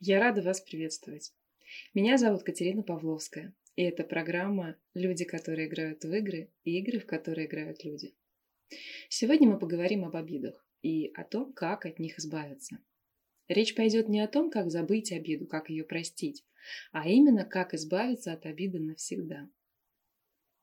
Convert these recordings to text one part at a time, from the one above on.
Я рада вас приветствовать. Меня зовут Катерина Павловская, и это программа «Люди, которые играют в игры» и «Игры, в которые играют люди». Сегодня мы поговорим об обидах и о том, как от них избавиться. Речь пойдет не о том, как забыть обиду, как ее простить, а именно, как избавиться от обиды навсегда.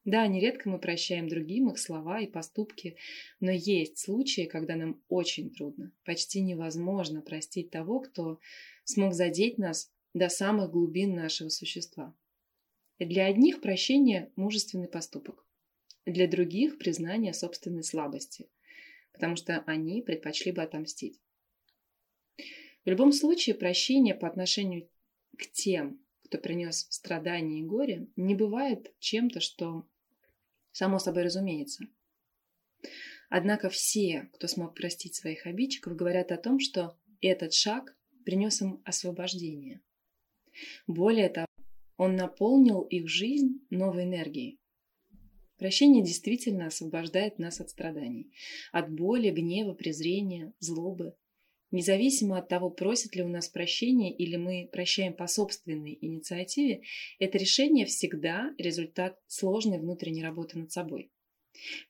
Да, нередко мы прощаем другим их слова и поступки, но есть случаи, когда нам очень трудно, почти невозможно простить того, кто смог задеть нас до самых глубин нашего существа. Для одних прощение – мужественный поступок, для других – признание собственной слабости, потому что они предпочли бы отомстить. В любом случае, прощение по отношению к тем, кто принес страдания и горе, не бывает чем-то, что само собой разумеется. Однако все, кто смог простить своих обидчиков, говорят о том, что этот шаг принес им освобождение. Более того, он наполнил их жизнь новой энергией. Прощение действительно освобождает нас от страданий, от боли, гнева, презрения, злобы. Независимо от того, просит ли у нас прощения или мы прощаем по собственной инициативе, это решение всегда результат сложной внутренней работы над собой.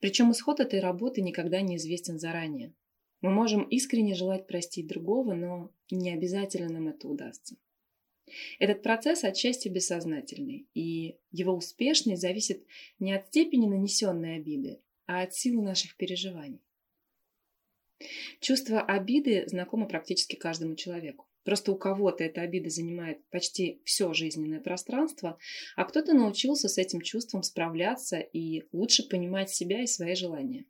Причем исход этой работы никогда не известен заранее. Мы можем искренне желать простить другого, но не обязательно нам это удастся. Этот процесс отчасти бессознательный, и его успешность зависит не от степени нанесенной обиды, а от силы наших переживаний. Чувство обиды знакомо практически каждому человеку. Просто у кого-то эта обида занимает почти все жизненное пространство, а кто-то научился с этим чувством справляться и лучше понимать себя и свои желания.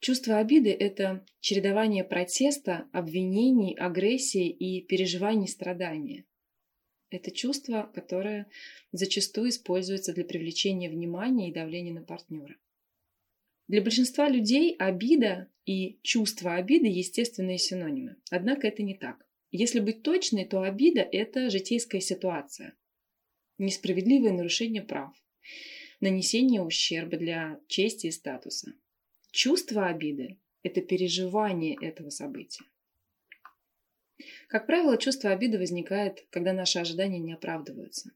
Чувство обиды – это чередование протеста, обвинений, агрессии и переживаний страдания. Это чувство, которое зачастую используется для привлечения внимания и давления на партнера. Для большинства людей обида и чувство обиды – естественные синонимы. Однако это не так. Если быть точной, то обида – это житейская ситуация. Несправедливое нарушение прав, нанесение ущерба для чести и статуса – Чувство обиды – это переживание этого события. Как правило, чувство обиды возникает, когда наши ожидания не оправдываются.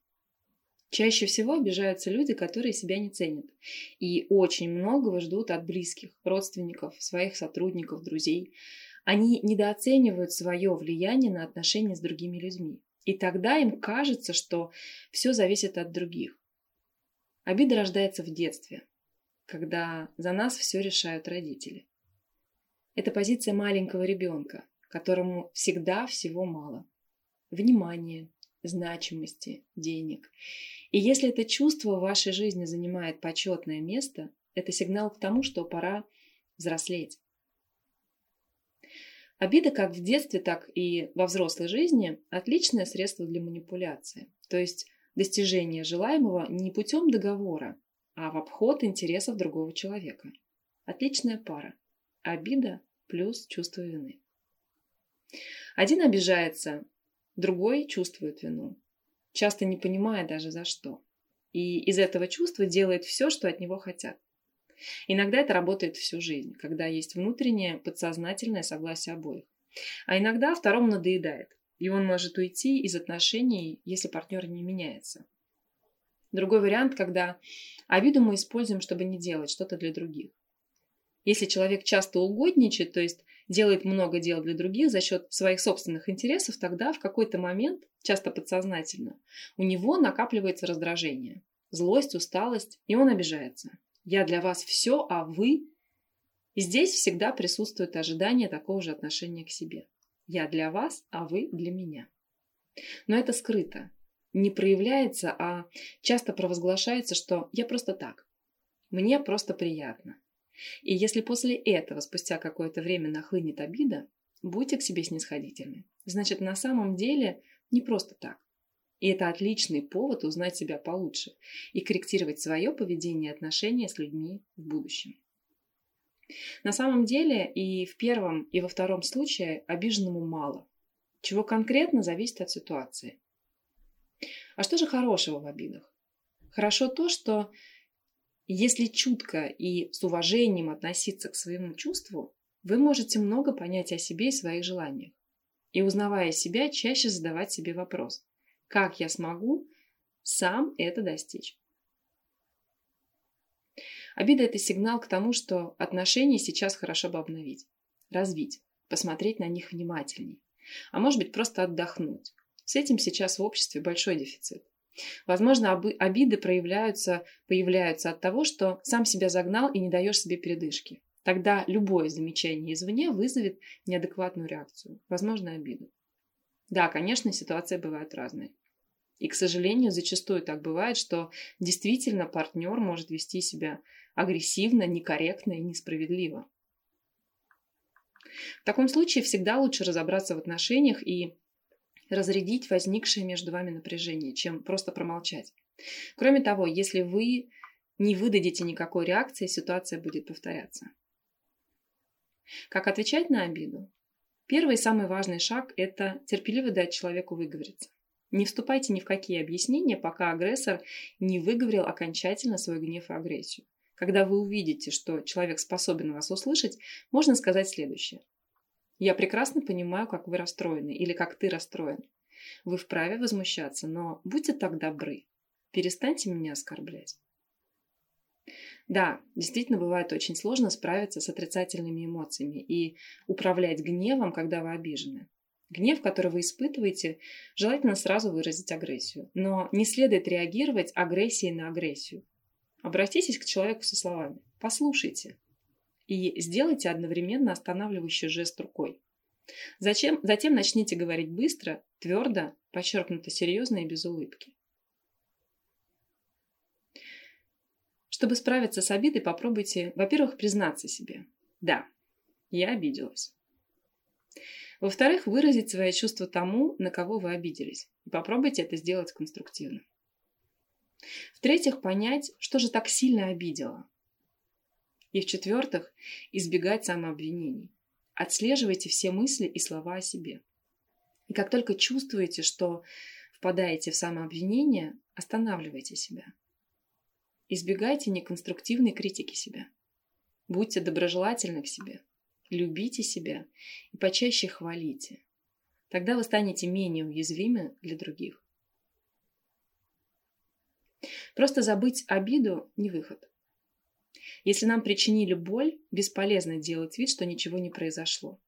Чаще всего обижаются люди, которые себя не ценят и очень многого ждут от близких, родственников, своих сотрудников, друзей. Они недооценивают свое влияние на отношения с другими людьми. И тогда им кажется, что все зависит от других. Обида рождается в детстве, когда за нас все решают родители. Это позиция маленького ребенка, которому всегда всего мало. Внимания, значимости, денег. И если это чувство в вашей жизни занимает почетное место, это сигнал к тому, что пора взрослеть. Обида как в детстве, так и во взрослой жизни – отличное средство для манипуляции. То есть достижение желаемого не путем договора, а в обход интересов другого человека. Отличная пара. Обида плюс чувство вины. Один обижается, другой чувствует вину, часто не понимая даже за что. И из этого чувства делает все, что от него хотят. Иногда это работает всю жизнь, когда есть внутреннее подсознательное согласие обоих. А иногда второму надоедает, и он может уйти из отношений, если партнер не меняется. Другой вариант, когда обиду мы используем, чтобы не делать что-то для других. Если человек часто угодничает, то есть делает много дел для других за счет своих собственных интересов, тогда в какой-то момент, часто подсознательно, у него накапливается раздражение, злость, усталость, и он обижается. Я для вас все, а вы... И здесь всегда присутствует ожидание такого же отношения к себе. Я для вас, а вы для меня. Но это скрыто не проявляется, а часто провозглашается, что я просто так. Мне просто приятно. И если после этого спустя какое-то время нахлынет обида, будьте к себе снисходительны. Значит, на самом деле не просто так. И это отличный повод узнать себя получше и корректировать свое поведение и отношения с людьми в будущем. На самом деле и в первом, и во втором случае обиженному мало. Чего конкретно зависит от ситуации. А что же хорошего в обидах? Хорошо то, что если чутко и с уважением относиться к своему чувству, вы можете много понять о себе и своих желаниях. И узнавая себя, чаще задавать себе вопрос, как я смогу сам это достичь. Обида – это сигнал к тому, что отношения сейчас хорошо бы обновить, развить, посмотреть на них внимательней. А может быть, просто отдохнуть. С этим сейчас в обществе большой дефицит. Возможно, обиды проявляются, появляются от того, что сам себя загнал и не даешь себе передышки. Тогда любое замечание извне вызовет неадекватную реакцию, возможно, обиду. Да, конечно, ситуации бывают разные. И, к сожалению, зачастую так бывает, что действительно партнер может вести себя агрессивно, некорректно и несправедливо. В таком случае всегда лучше разобраться в отношениях и разрядить возникшее между вами напряжение, чем просто промолчать. Кроме того, если вы не выдадите никакой реакции, ситуация будет повторяться. Как отвечать на обиду? Первый и самый важный шаг – это терпеливо дать человеку выговориться. Не вступайте ни в какие объяснения, пока агрессор не выговорил окончательно свой гнев и агрессию. Когда вы увидите, что человек способен вас услышать, можно сказать следующее. Я прекрасно понимаю, как вы расстроены или как ты расстроен. Вы вправе возмущаться, но будьте так добры. Перестаньте меня оскорблять. Да, действительно бывает очень сложно справиться с отрицательными эмоциями и управлять гневом, когда вы обижены. Гнев, который вы испытываете, желательно сразу выразить агрессию. Но не следует реагировать агрессией на агрессию. Обратитесь к человеку со словами «послушайте» и сделайте одновременно останавливающий жест рукой. Зачем? Затем начните говорить быстро, твердо, подчеркнуто серьезно и без улыбки. Чтобы справиться с обидой, попробуйте, во-первых, признаться себе. Да, я обиделась. Во-вторых, выразить свои чувства тому, на кого вы обиделись. И попробуйте это сделать конструктивно. В-третьих, понять, что же так сильно обидело. И в-четвертых, избегать самообвинений. Отслеживайте все мысли и слова о себе. И как только чувствуете, что впадаете в самообвинение, останавливайте себя. Избегайте неконструктивной критики себя. Будьте доброжелательны к себе. Любите себя и почаще хвалите. Тогда вы станете менее уязвимы для других. Просто забыть обиду – не выход. Если нам причинили боль, бесполезно делать вид, что ничего не произошло.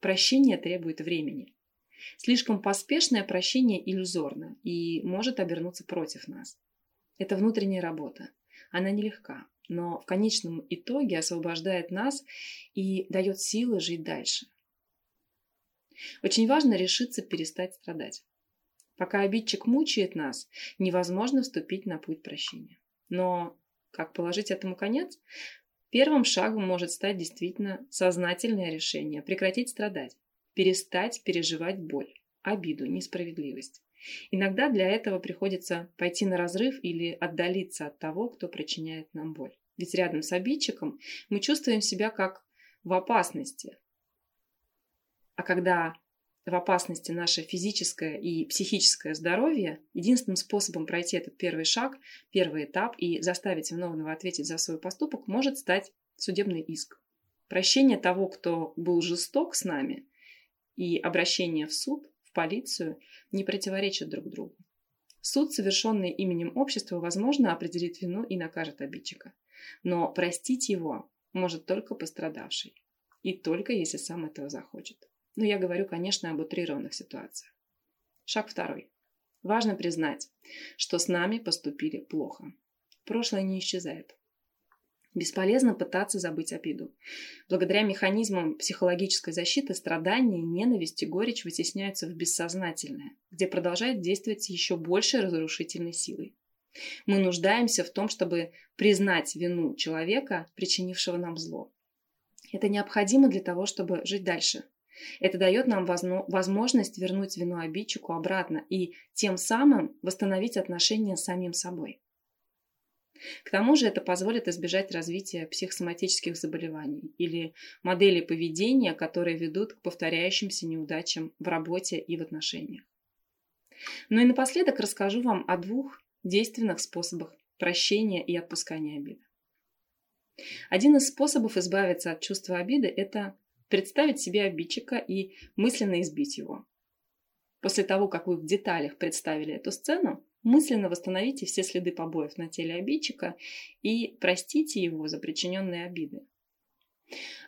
Прощение требует времени. Слишком поспешное прощение иллюзорно и может обернуться против нас. Это внутренняя работа. Она нелегка, но в конечном итоге освобождает нас и дает силы жить дальше. Очень важно решиться перестать страдать. Пока обидчик мучает нас, невозможно вступить на путь прощения. Но как положить этому конец? Первым шагом может стать действительно сознательное решение прекратить страдать, перестать переживать боль, обиду, несправедливость. Иногда для этого приходится пойти на разрыв или отдалиться от того, кто причиняет нам боль. Ведь рядом с обидчиком мы чувствуем себя как в опасности. А когда в опасности наше физическое и психическое здоровье, единственным способом пройти этот первый шаг, первый этап и заставить виновного ответить за свой поступок может стать судебный иск. Прощение того, кто был жесток с нами, и обращение в суд полицию не противоречат друг другу. Суд, совершенный именем общества, возможно, определит вину и накажет обидчика. Но простить его может только пострадавший. И только если сам этого захочет. Но я говорю, конечно, об утрированных ситуациях. Шаг второй. Важно признать, что с нами поступили плохо. Прошлое не исчезает. Бесполезно пытаться забыть обиду. Благодаря механизмам психологической защиты страдания, ненависть и горечь вытесняются в бессознательное, где продолжает действовать еще большей разрушительной силой. Мы нуждаемся в том, чтобы признать вину человека, причинившего нам зло. Это необходимо для того, чтобы жить дальше. Это дает нам возможность вернуть вину обидчику обратно и тем самым восстановить отношения с самим собой. К тому же это позволит избежать развития психосоматических заболеваний или моделей поведения, которые ведут к повторяющимся неудачам в работе и в отношениях. Ну и напоследок расскажу вам о двух действенных способах прощения и отпускания обиды. Один из способов избавиться от чувства обиды – это представить себе обидчика и мысленно избить его. После того, как вы в деталях представили эту сцену, мысленно восстановите все следы побоев на теле обидчика и простите его за причиненные обиды.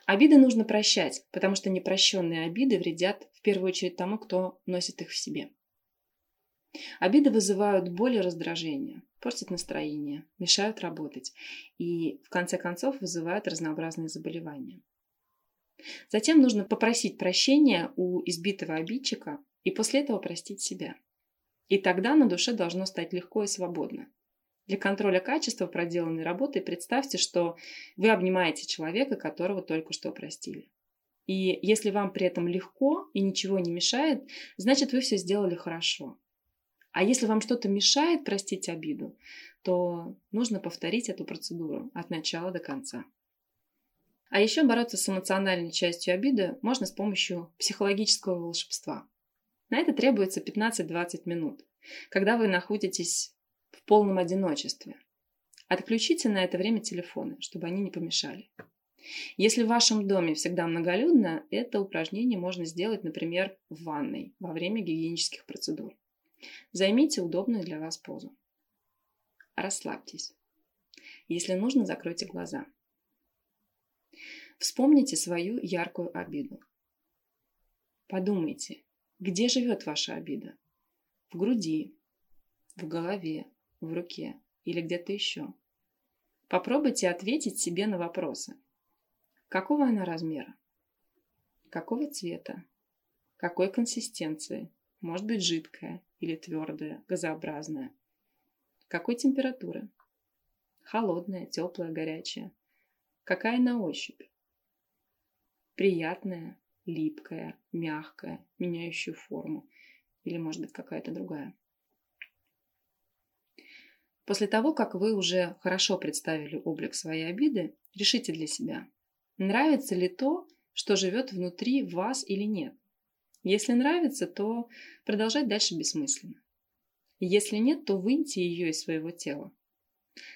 Обиды нужно прощать, потому что непрощенные обиды вредят в первую очередь тому, кто носит их в себе. Обиды вызывают боль и раздражение, портят настроение, мешают работать и, в конце концов, вызывают разнообразные заболевания. Затем нужно попросить прощения у избитого обидчика и после этого простить себя. И тогда на душе должно стать легко и свободно. Для контроля качества проделанной работы представьте, что вы обнимаете человека, которого только что простили. И если вам при этом легко и ничего не мешает, значит вы все сделали хорошо. А если вам что-то мешает простить обиду, то нужно повторить эту процедуру от начала до конца. А еще бороться с эмоциональной частью обиды можно с помощью психологического волшебства. На это требуется 15-20 минут, когда вы находитесь в полном одиночестве. Отключите на это время телефоны, чтобы они не помешали. Если в вашем доме всегда многолюдно, это упражнение можно сделать, например, в ванной во время гигиенических процедур. Займите удобную для вас позу. Расслабьтесь. Если нужно, закройте глаза. Вспомните свою яркую обиду. Подумайте, где живет ваша обида? В груди, в голове, в руке или где-то еще. Попробуйте ответить себе на вопросы. Какого она размера? Какого цвета? Какой консистенции? Может быть жидкая или твердая, газообразная. Какой температуры? Холодная, теплая, горячая. Какая на ощупь? Приятная, липкая, мягкая, меняющая форму. Или, может быть, какая-то другая. После того, как вы уже хорошо представили облик своей обиды, решите для себя, нравится ли то, что живет внутри вас или нет. Если нравится, то продолжать дальше бессмысленно. Если нет, то выньте ее из своего тела.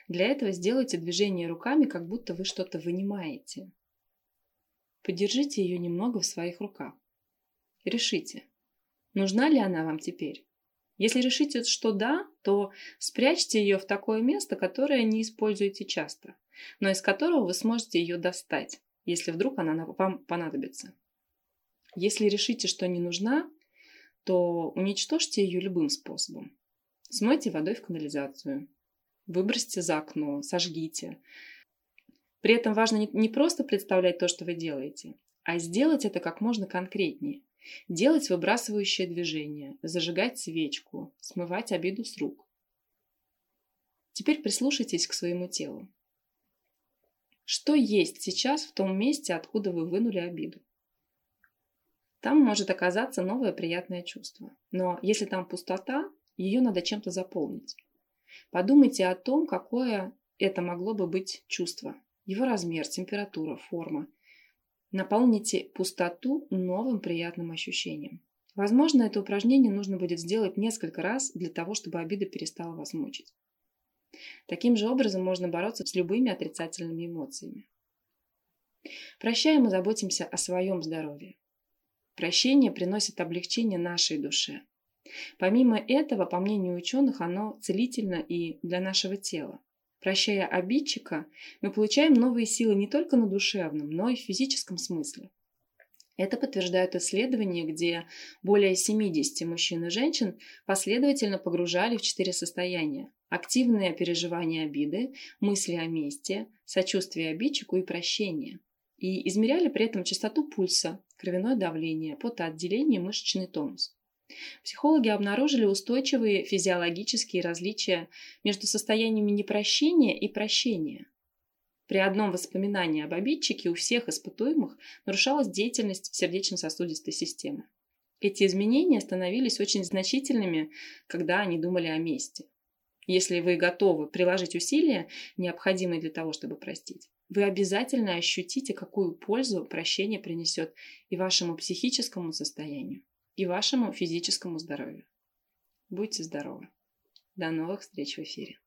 Для этого сделайте движение руками, как будто вы что-то вынимаете. Подержите ее немного в своих руках. Решите, нужна ли она вам теперь. Если решите, что да, то спрячьте ее в такое место, которое не используете часто, но из которого вы сможете ее достать, если вдруг она вам понадобится. Если решите, что не нужна, то уничтожьте ее любым способом. Смойте водой в канализацию, выбросьте за окно, сожгите. При этом важно не просто представлять то, что вы делаете, а сделать это как можно конкретнее. Делать выбрасывающее движение, зажигать свечку, смывать обиду с рук. Теперь прислушайтесь к своему телу. Что есть сейчас в том месте, откуда вы вынули обиду? Там может оказаться новое приятное чувство. Но если там пустота, ее надо чем-то заполнить. Подумайте о том, какое это могло бы быть чувство. Его размер, температура, форма. Наполните пустоту новым приятным ощущением. Возможно, это упражнение нужно будет сделать несколько раз для того, чтобы обида перестала вас мучить. Таким же образом можно бороться с любыми отрицательными эмоциями. Прощаем и заботимся о своем здоровье. Прощение приносит облегчение нашей душе. Помимо этого, по мнению ученых, оно целительно и для нашего тела. Прощая обидчика, мы получаем новые силы не только на душевном, но и в физическом смысле. Это подтверждают исследования, где более 70 мужчин и женщин последовательно погружали в четыре состояния. Активное переживание обиды, мысли о мести, сочувствие обидчику и прощение. И измеряли при этом частоту пульса, кровяное давление, потоотделение, мышечный тонус. Психологи обнаружили устойчивые физиологические различия между состояниями непрощения и прощения. При одном воспоминании об обидчике у всех испытуемых нарушалась деятельность сердечно-сосудистой системы. Эти изменения становились очень значительными, когда они думали о мести. Если вы готовы приложить усилия, необходимые для того, чтобы простить, вы обязательно ощутите, какую пользу прощение принесет и вашему психическому состоянию, и вашему физическому здоровью. Будьте здоровы. До новых встреч в эфире.